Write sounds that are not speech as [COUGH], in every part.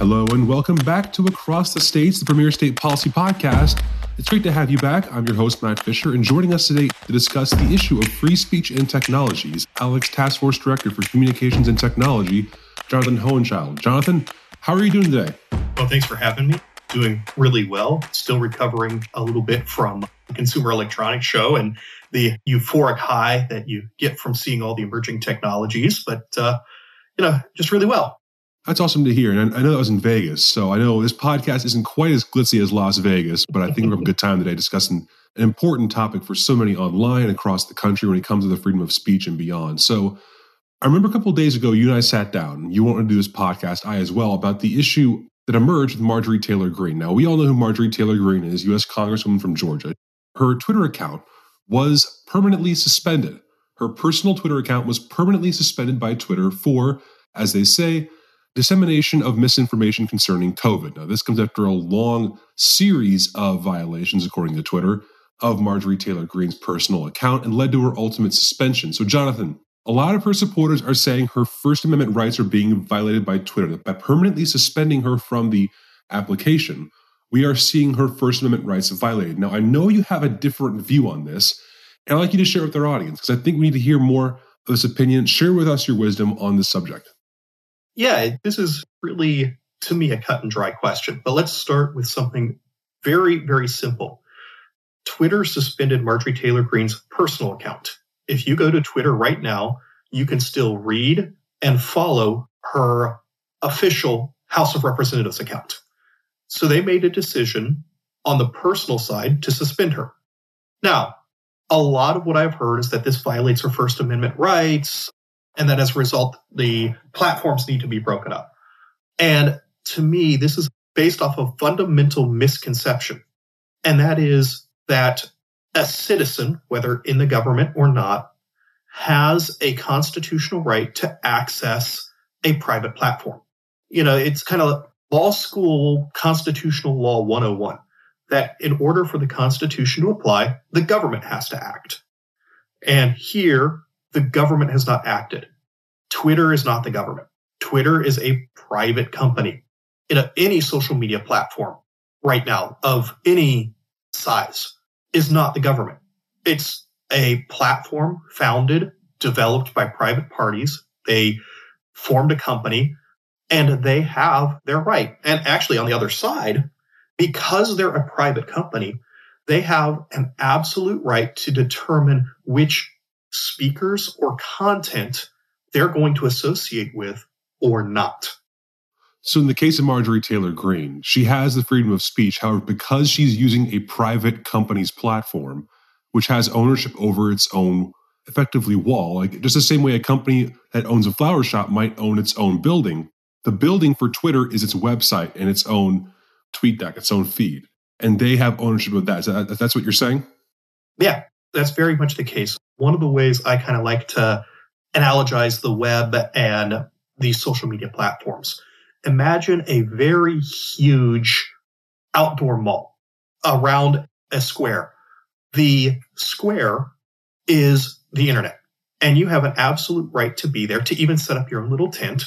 Hello and welcome back to Across the States, the premier state policy podcast. It's great to have you back. I'm your host, Matt Fisher, and joining us today to discuss the issue of free speech and technologies, ALEC's Task Force Director for Communications and Technology, Jonathan Hauenschild. Jonathan, how are you doing today? Well, thanks for having me. Doing really well. Still recovering a little bit from the Consumer Electronics Show and the euphoric high that you get from seeing all the emerging technologies, but uh, you know, just really well. That's awesome to hear. And I know that was in Vegas. So I know this podcast isn't quite as glitzy as Las Vegas, but I think we have a good time today discussing an important topic for so many online across the country when it comes to the freedom of speech and beyond. So I remember a couple days ago, you and I sat down. You wanted to do this podcast, I as well, about the issue that emerged with Marjorie Taylor Greene. Now, we all know who Marjorie Taylor Greene is, U.S. Congresswoman from Georgia. Her Twitter account was permanently suspended. Her personal Twitter account was permanently suspended by Twitter for, as they say, dissemination of misinformation concerning COVID. Now, this comes after a long series of violations, according to Twitter, of Marjorie Taylor Greene's personal account and led to her ultimate suspension. So, Jonathan, a lot of her supporters are saying her First Amendment rights are being violated by Twitter. By permanently suspending her from the application, we are seeing her First Amendment rights violated. Now, I know you have a different view on this, and I'd like you to share with our audience because I think we need to hear more of this opinion. Share with us your wisdom on this subject. Yeah, this is really, to me, a cut and dry question. But let's start with something very, very simple. Twitter suspended Marjorie Taylor Greene's personal account. If you go to Twitter right now, you can still read and follow her official House of Representatives account. So they made a decision on the personal side to suspend her. Now, a lot of what I've heard is that this violates her First Amendment rights and that as a result, the platforms need to be broken up. And to me, this is based off of fundamental misconception. And that is that a citizen, whether in the government or not, has a constitutional right to access a private platform. You know, it's kind of law school constitutional law 101 that in order for the Constitution to apply, the government has to act. And here, the government has not acted. Twitter is not the government. Twitter is a private company in a, any social media platform right now of any size is not the government. It's a platform founded, developed by private parties. They formed a company and they have their right. And actually on the other side, because they're a private company, they have an absolute right to determine which speakers or content they're going to associate with or not. So, in the case of Marjorie Taylor Greene, she has the freedom of speech. However, because she's using a private company's platform, which has ownership over its own effectively wall, like just the same way a company that owns a flower shop might own its own building, the building for Twitter is its website and its own tweet deck, its own feed. And they have ownership of that. that that's what you're saying? Yeah, that's very much the case. One of the ways I kind of like to analogize the web and these social media platforms. Imagine a very huge outdoor mall around a square. The square is the internet and you have an absolute right to be there to even set up your own little tent.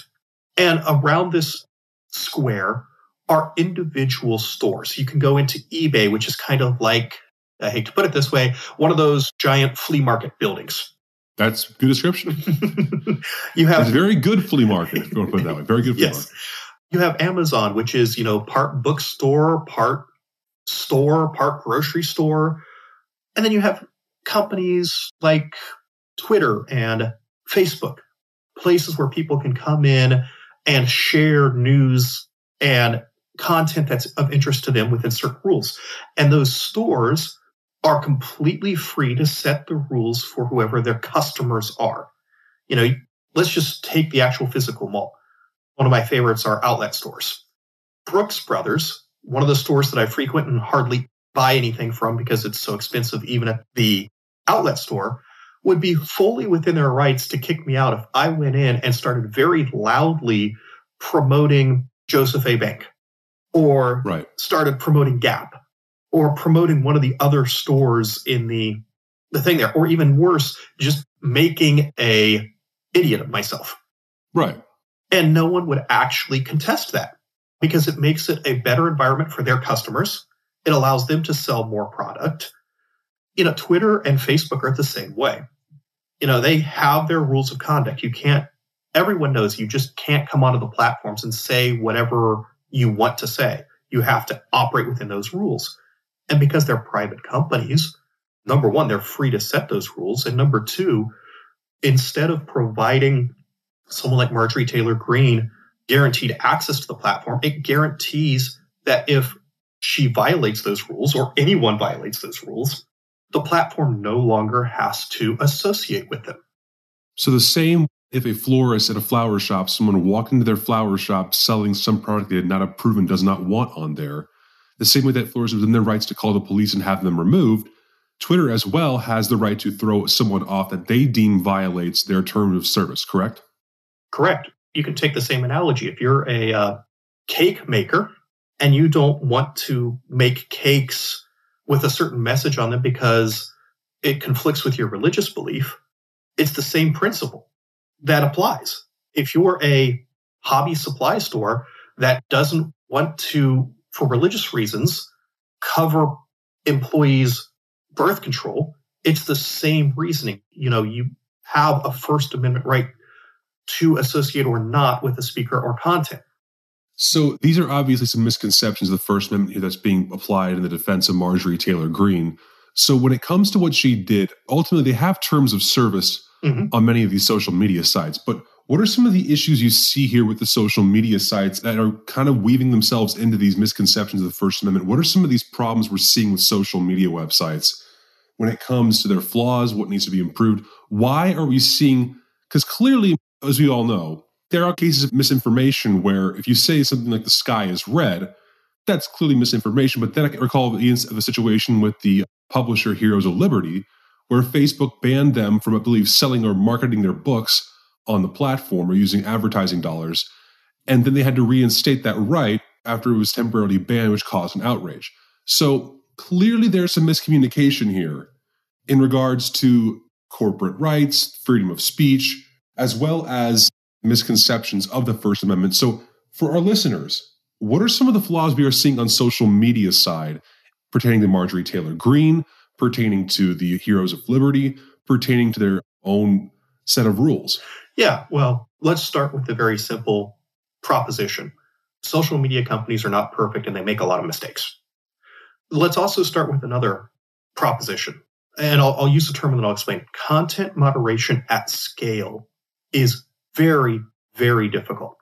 And around this square are individual stores. You can go into eBay, which is kind of like, I hate to put it this way, one of those giant flea market buildings that's good description. [LAUGHS] you have it's very good flea market. If you want to put it that way, very good flea yes. market. You have Amazon, which is you know part bookstore, part store, part grocery store, and then you have companies like Twitter and Facebook, places where people can come in and share news and content that's of interest to them within certain rules. And those stores are completely free to set the rules for whoever their customers are. You know, let's just take the actual physical mall. One of my favorites are outlet stores. Brooks Brothers, one of the stores that I frequent and hardly buy anything from because it's so expensive, even at the outlet store, would be fully within their rights to kick me out if I went in and started very loudly promoting Joseph A. Bank or right. started promoting Gap or promoting one of the other stores in the the thing there or even worse just making a idiot of myself right and no one would actually contest that because it makes it a better environment for their customers. It allows them to sell more product. You know, Twitter and Facebook are the same way. You know, they have their rules of conduct. You can't, everyone knows you just can't come onto the platforms and say whatever you want to say. You have to operate within those rules. And because they're private companies, number one, they're free to set those rules. And number two, instead of providing someone like Marjorie Taylor Greene guaranteed access to the platform, it guarantees that if she violates those rules or anyone violates those rules, the platform no longer has to associate with them. So the same if a florist at a flower shop, someone walked into their flower shop selling some product they had not approved and does not want on there, the same way that florists within their rights to call the police and have them removed, Twitter as well has the right to throw someone off that they deem violates their terms of service, correct? Correct. You can take the same analogy. If you're a uh, cake maker and you don't want to make cakes with a certain message on them because it conflicts with your religious belief, it's the same principle that applies. If you're a hobby supply store that doesn't want to, for religious reasons, cover employees' birth control, it's the same reasoning. You know, you have a First Amendment right to associate or not with a speaker or content. So these are obviously some misconceptions of the First Amendment here that's being applied in the defense of Marjorie Taylor Greene. So when it comes to what she did, ultimately they have terms of service mm-hmm. on many of these social media sites. But what are some of the issues you see here with the social media sites that are kind of weaving themselves into these misconceptions of the First Amendment? What are some of these problems we're seeing with social media websites when it comes to their flaws, what needs to be improved? Why are we seeing, because clearly, as we all know, there are cases of misinformation where if you say something like the sky is red, that's clearly misinformation. But then I can recall the, the situation with the publisher Heroes of Liberty, where Facebook banned them from, I believe, selling or marketing their books on the platform or using advertising dollars. And then they had to reinstate that right after it was temporarily banned, which caused an outrage. So clearly there's some miscommunication here in regards to corporate rights, freedom of speech, as well as misconceptions of the First Amendment. So for our listeners, what are some of the flaws we are seeing on social media side pertaining to Marjorie Taylor Greene, pertaining to the Heroes of Liberty, pertaining to their own set of rules? Yeah, well, let's start with the very simple proposition. Social media companies are not perfect and they make a lot of mistakes. Let's also start with another proposition. And I'll, I'll use the term and then I'll explain. Content moderation at scale is very, very difficult.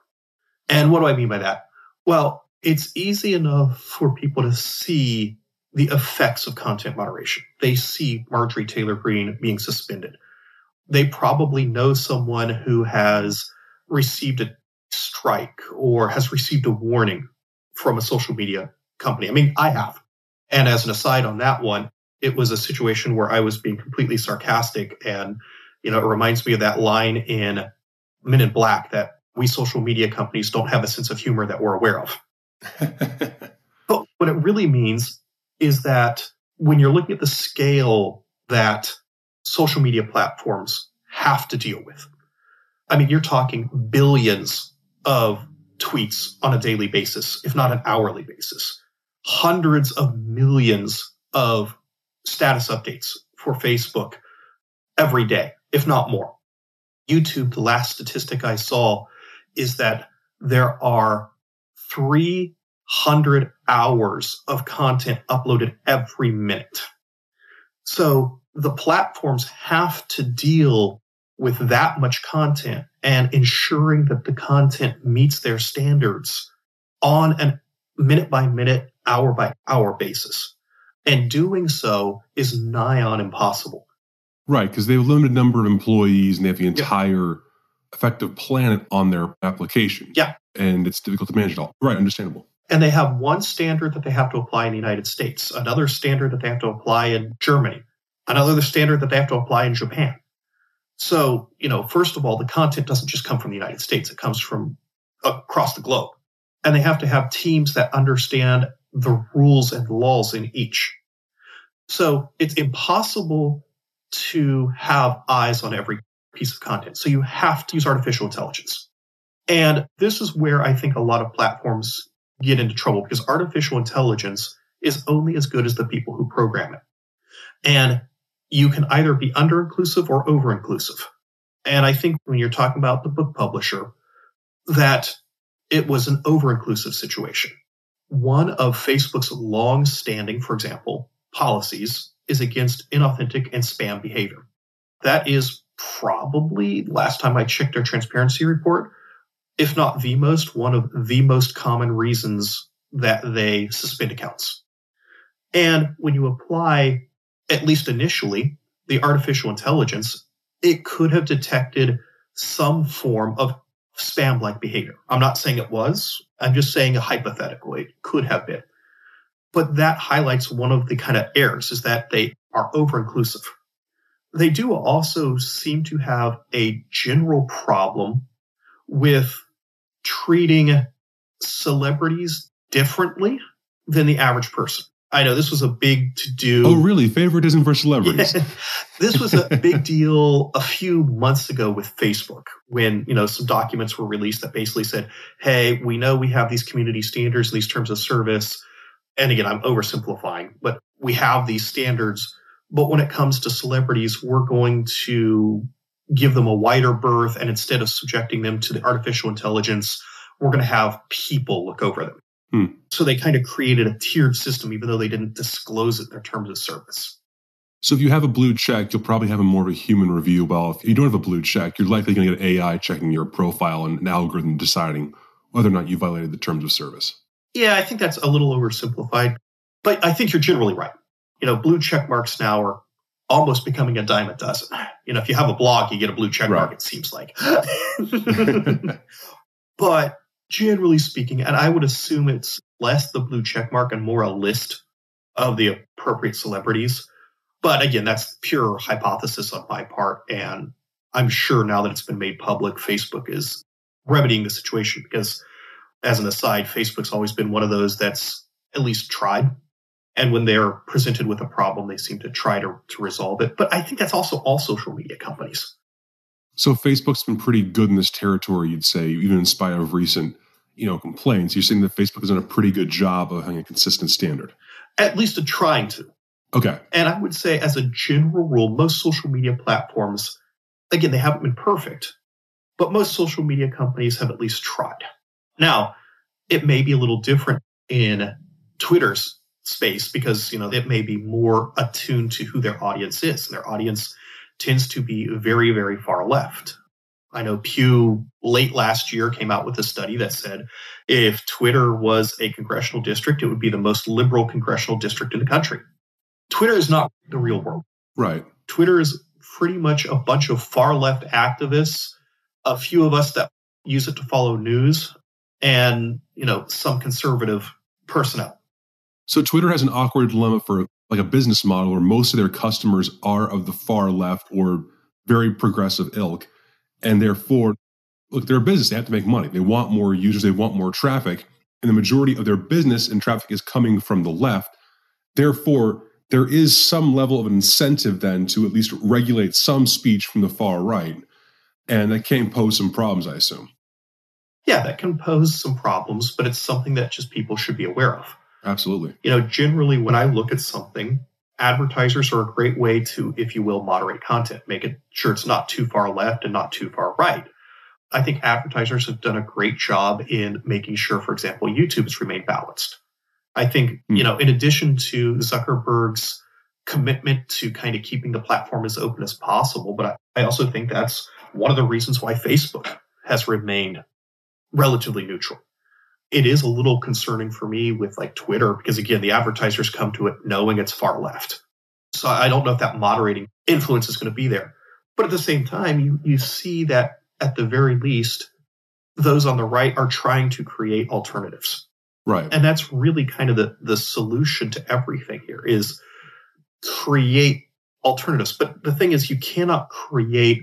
And what do I mean by that? Well, it's easy enough for people to see the effects of content moderation. They see Marjorie Taylor Greene being suspended. They probably know someone who has received a strike or has received a warning from a social media company. I mean, I have. And as an aside on that one, it was a situation where I was being completely sarcastic. And, you know, it reminds me of that line in Men in Black that we social media companies don't have a sense of humor that we're aware of. [LAUGHS] but what it really means is that when you're looking at the scale that social media platforms have to deal with, I mean, you're talking billions of tweets on a daily basis, if not an hourly basis, hundreds of millions of status updates for Facebook every day, if not more. YouTube, the last statistic I saw is that there are three hundred hours of content uploaded every minute. So the platforms have to deal with that much content and ensuring that the content meets their standards on a minute by minute, hour by hour basis. And doing so is nigh on impossible. Right, because they have a limited number of employees and they have the entire yeah. effective planet on their application. Yeah. And it's difficult to manage it all. Right, understandable. And they have one standard that they have to apply in the United States, another standard that they have to apply in Germany, another standard that they have to apply in Japan. So, you know, first of all, the content doesn't just come from the United States, it comes from across the globe. And they have to have teams that understand the rules and laws in each. So it's impossible to have eyes on every piece of content. So you have to use artificial intelligence. And this is where I think a lot of platforms get into trouble because artificial intelligence is only as good as the people who program it. And you can either be under inclusive or over inclusive. And I think when you're talking about the book publisher, that it was an over inclusive situation. One of Facebook's long standing, for example, policies is against inauthentic and spam behavior. That is probably, last time I checked their transparency report, if not the most, one of the most common reasons that they suspend accounts. And when you apply, at least initially, the artificial intelligence, it could have detected some form of spam like behavior. I'm not saying it was, I'm just saying a hypothetical. It could have been. But that highlights one of the kind of errors is that they are over inclusive. They do also seem to have a general problem with treating celebrities differently than the average person. I know this was a big to do. Oh, really? Favoritism for celebrities. Yeah. [LAUGHS] this was a big deal a few months ago with Facebook when, you know, some documents were released that basically said, Hey, we know we have these community standards these terms of service. And again, I'm oversimplifying, but we have these standards. But when it comes to celebrities, we're going to give them a wider berth. And instead of subjecting them to the artificial intelligence, we're going to have people look over them. Hmm. So they kind of created a tiered system, even though they didn't disclose it in their terms of service. So if you have a blue check, you'll probably have a more of a human review. Well, if you don't have a blue check, you're likely going to get AI checking your profile and an algorithm deciding whether or not you violated the terms of service. Yeah, I think that's a little oversimplified, but I think you're generally right. You know, blue check marks now are almost becoming a dime a dozen. You know, if you have a blog, you get a blue check right. mark, it seems like. [LAUGHS] but generally speaking, and I would assume it's less the blue check mark and more a list of the appropriate celebrities. But again, that's pure hypothesis on my part. And I'm sure now that it's been made public, Facebook is remedying the situation because, as an aside, Facebook's always been one of those that's at least tried. And when they're presented with a problem, they seem to try to, to resolve it. But I think that's also all social media companies. So Facebook's been pretty good in this territory, you'd say, even in spite of recent, you know, complaints. You're saying that Facebook has done a pretty good job of having a consistent standard. At least a trying to. Okay. And I would say, as a general rule, most social media platforms, again, they haven't been perfect, but most social media companies have at least tried. Now, it may be a little different in Twitter's space because, you know, it may be more attuned to who their audience is. And their audience tends to be very, very far left. I know Pew late last year came out with a study that said if Twitter was a congressional district, it would be the most liberal congressional district in the country. Twitter is not the real world. Right. Twitter is pretty much a bunch of far left activists, a few of us that use it to follow news, and, you know, some conservative personnel. So Twitter has an awkward dilemma for like a business model where most of their customers are of the far left or very progressive ilk. And therefore, look, they're a business. They have to make money. They want more users. They want more traffic. And the majority of their business and traffic is coming from the left. Therefore, there is some level of incentive then to at least regulate some speech from the far right. And that can pose some problems, I assume. Yeah, that can pose some problems, but it's something that just people should be aware of. Absolutely. You know, generally when I look at something, advertisers are a great way to, if you will, moderate content, make it sure it's not too far left and not too far right. I think advertisers have done a great job in making sure, for example, YouTube has remained balanced. I think, mm. you know, in addition to Zuckerberg's commitment to kind of keeping the platform as open as possible, but I, I also think that's one of the reasons why Facebook has remained relatively neutral it is a little concerning for me with like Twitter because again, the advertisers come to it knowing it's far left. So I don't know if that moderating influence is going to be there. But at the same time, you, you see that at the very least, those on the right are trying to create alternatives. Right. And that's really kind of the, the solution to everything here is create alternatives. But the thing is, you cannot create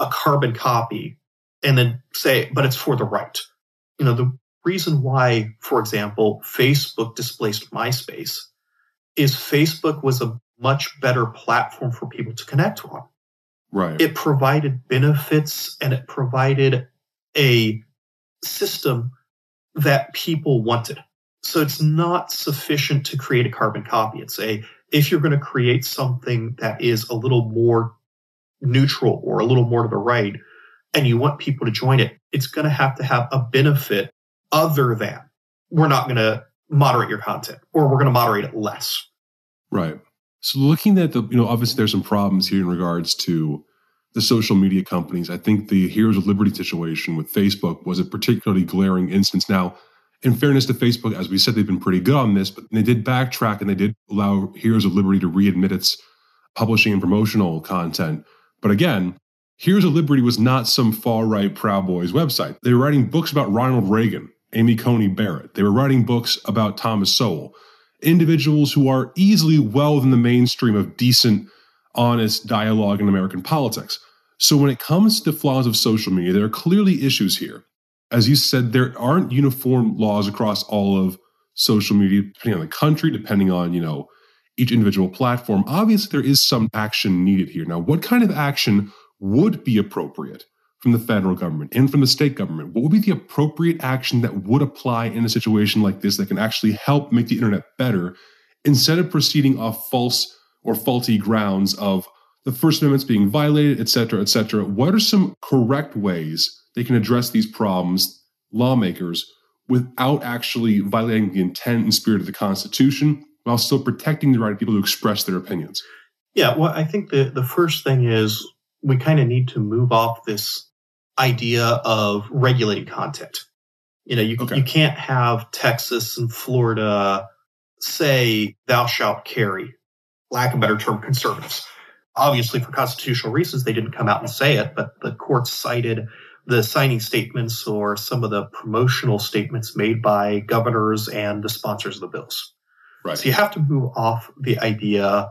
a carbon copy and then say, but it's for the right. You know, the reason why, for example, Facebook displaced MySpace is Facebook was a much better platform for people to connect on. Right. It provided benefits and it provided a system that people wanted. So it's not sufficient to create a carbon copy. It's a, if you're going to create something that is a little more neutral or a little more to the right, and you want people to join it, it's going to have to have a benefit other than we're not going to moderate your content or we're going to moderate it less. Right. So looking at the, you know, obviously there's some problems here in regards to the social media companies. I think the Heroes of Liberty situation with Facebook was a particularly glaring instance. Now, in fairness to Facebook, as we said, they've been pretty good on this, but they did backtrack and they did allow Heroes of Liberty to readmit its publishing and promotional content. But again, Heroes of Liberty was not some far right Proud Boys website. They were writing books about Ronald Reagan, Amy Coney Barrett. They were writing books about Thomas Sowell, individuals who are easily well within the mainstream of decent, honest dialogue in American politics. So when it comes to the flaws of social media, there are clearly issues here. As you said, there aren't uniform laws across all of social media, depending on the country, depending on, you know, each individual platform. Obviously, there is some action needed here. Now, what kind of action would be appropriate from the federal government and from the state government? What would be the appropriate action that would apply in a situation like this that can actually help make the internet better instead of proceeding off false or faulty grounds of the First Amendment's being violated, et cetera, et cetera? What are some correct ways they can address these problems, lawmakers, without actually violating the intent and spirit of the Constitution while still protecting the right of people to express their opinions? Yeah, well, I think the, the first thing is we kind of need to move off this idea of regulated content. You know, you, okay. you can't have Texas and Florida say thou shalt carry, lack of a better term, conservatives. Obviously, for constitutional reasons, they didn't come out and say it, but the courts cited the signing statements or some of the promotional statements made by governors and the sponsors of the bills. Right. So you have to move off the idea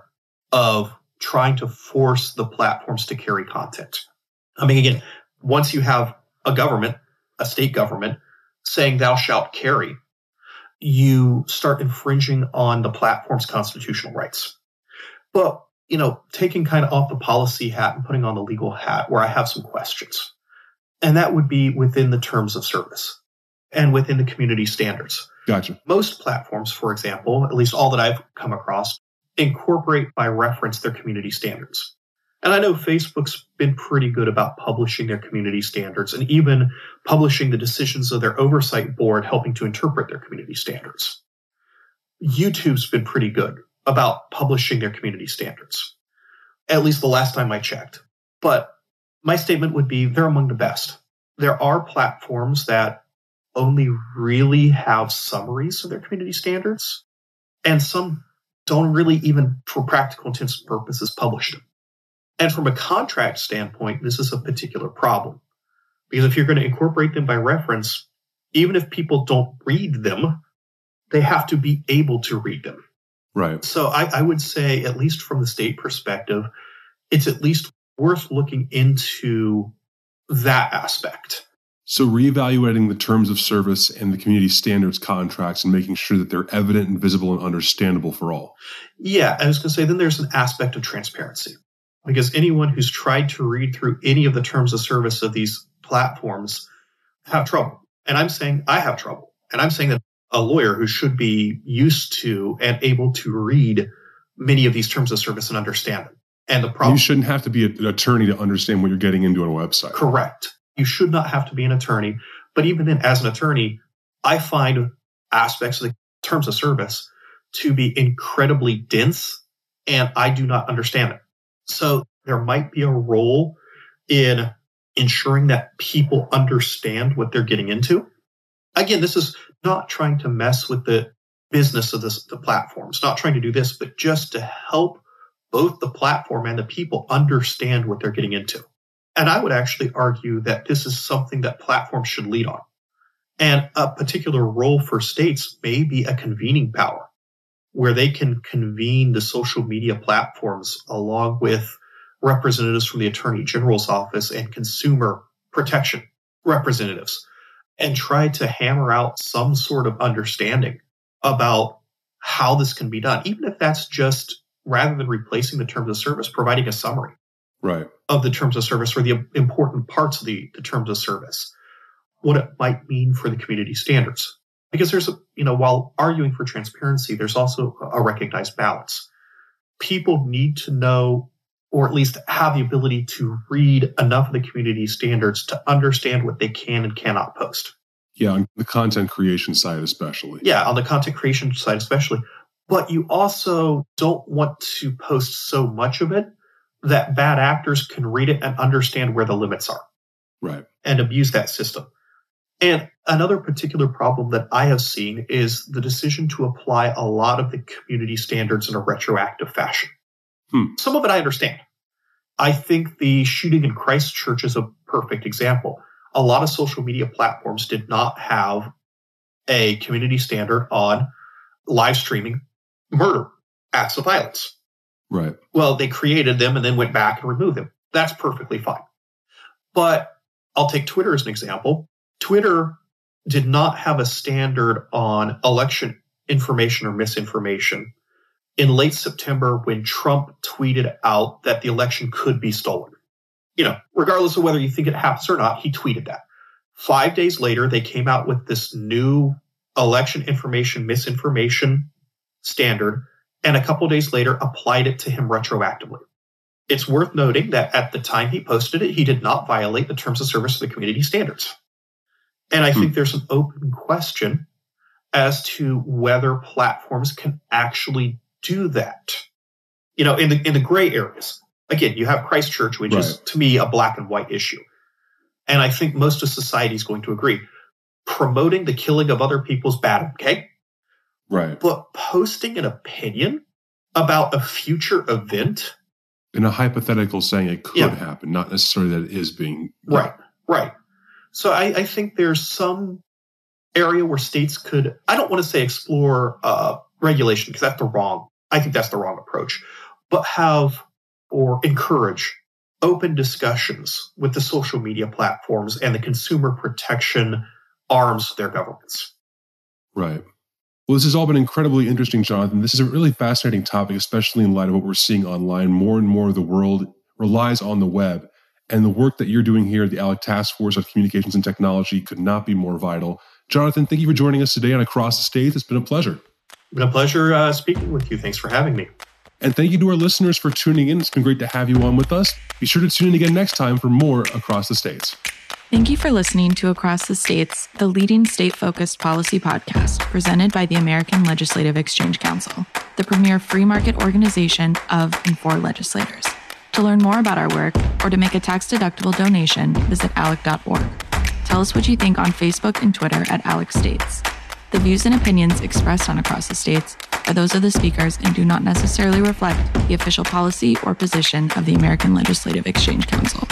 of trying to force the platforms to carry content. I mean, again, once you have a government, a state government, saying thou shalt carry, you start infringing on the platform's constitutional rights. But, you know, taking kind of off the policy hat and putting on the legal hat where I have some questions. And that would be within the terms of service and within the community standards. Gotcha. Most platforms, for example, at least all that I've come across, incorporate by reference their community standards. And I know Facebook's been pretty good about publishing their community standards and even publishing the decisions of their oversight board helping to interpret their community standards. YouTube's been pretty good about publishing their community standards, at least the last time I checked. But my statement would be they're among the best. There are platforms that only really have summaries of their community standards, and some don't really even, for practical intents and purposes, publish them. And from a contract standpoint, this is a particular problem. Because if you're going to incorporate them by reference, even if people don't read them, they have to be able to read them. Right. So I, I would say, at least from the state perspective, it's at least worth looking into that aspect. So, reevaluating the terms of service and the community standards contracts and making sure that they're evident and visible and understandable for all. Yeah, I was going to say, then there's an aspect of transparency because anyone who's tried to read through any of the terms of service of these platforms have trouble. And I'm saying I have trouble. And I'm saying that a lawyer who should be used to and able to read many of these terms of service and understand them. And the problem you shouldn't have to be an attorney to understand what you're getting into on a website. Correct. You should not have to be an attorney. But even then, as an attorney, I find aspects of the terms of service to be incredibly dense and I do not understand it. So there might be a role in ensuring that people understand what they're getting into. Again, this is not trying to mess with the business of this, the platforms, not trying to do this, but just to help both the platform and the people understand what they're getting into. And I would actually argue that this is something that platforms should lead on. And a particular role for states may be a convening power where they can convene the social media platforms along with representatives from the attorney general's office and consumer protection representatives and try to hammer out some sort of understanding about how this can be done, even if that's just rather than replacing the terms of service, providing a summary right. of the terms of service or the important parts of the, the terms of service, what it might mean for the community standards. Because there's, a, you know, while arguing for transparency, there's also a recognized balance. People need to know, or at least have the ability to read enough of the community standards to understand what they can and cannot post. Yeah, on the content creation side, especially. Yeah, on the content creation side, especially. But you also don't want to post so much of it that bad actors can read it and understand where the limits are. Right. And abuse that system. And another particular problem that I have seen is the decision to apply a lot of the community standards in a retroactive fashion. Hmm. Some of it I understand. I think the shooting in Christchurch is a perfect example. A lot of social media platforms did not have a community standard on live streaming murder acts of violence. Right. Well, they created them and then went back and removed them. That's perfectly fine. But I'll take Twitter as an example. Twitter did not have a standard on election information or misinformation in late September when Trump tweeted out that the election could be stolen. You know, regardless of whether you think it happens or not, he tweeted that. Five days later, they came out with this new election information misinformation standard and a couple days later applied it to him retroactively. It's worth noting that at the time he posted it, he did not violate the terms of service of the community standards. And I hmm. think there's an open question as to whether platforms can actually do that. You know, in the in the gray areas. Again, you have Christchurch, which right. is to me a black and white issue. And I think most of society is going to agree. Promoting the killing of other people's bad, okay? Right. But posting an opinion about a future event in a hypothetical saying it could yeah. happen, not necessarily that it is being right. Right. So I, I, think there's some area where states could. I don't want to say explore uh, regulation because that's the wrong. I think that's the wrong approach, but have or encourage open discussions with the social media platforms and the consumer protection arms of their governments. Right. Well, this has all been incredibly interesting, Jonathan. This is a really fascinating topic, especially in light of what we're seeing online. More and more of the world relies on the web. And the work that you're doing here at the ALEC Task Force on Communications and Technology could not be more vital. Jonathan, thank you for joining us today on Across the States. It's been a pleasure. It's been a pleasure uh, speaking with you. Thanks for having me. And thank you to our listeners for tuning in. It's been great to have you on with us. Be sure to tune in again next time for more Across the States. Thank you for listening to Across the States, the leading state focused policy podcast presented by the American Legislative Exchange Council, the premier free market organization of and for legislators. To learn more about our work or to make a tax deductible donation, visit alec.org. Tell us what you think on Facebook and Twitter at ALEC States. The views and opinions expressed on Across the States are those of the speakers and do not necessarily reflect the official policy or position of the American Legislative Exchange Council.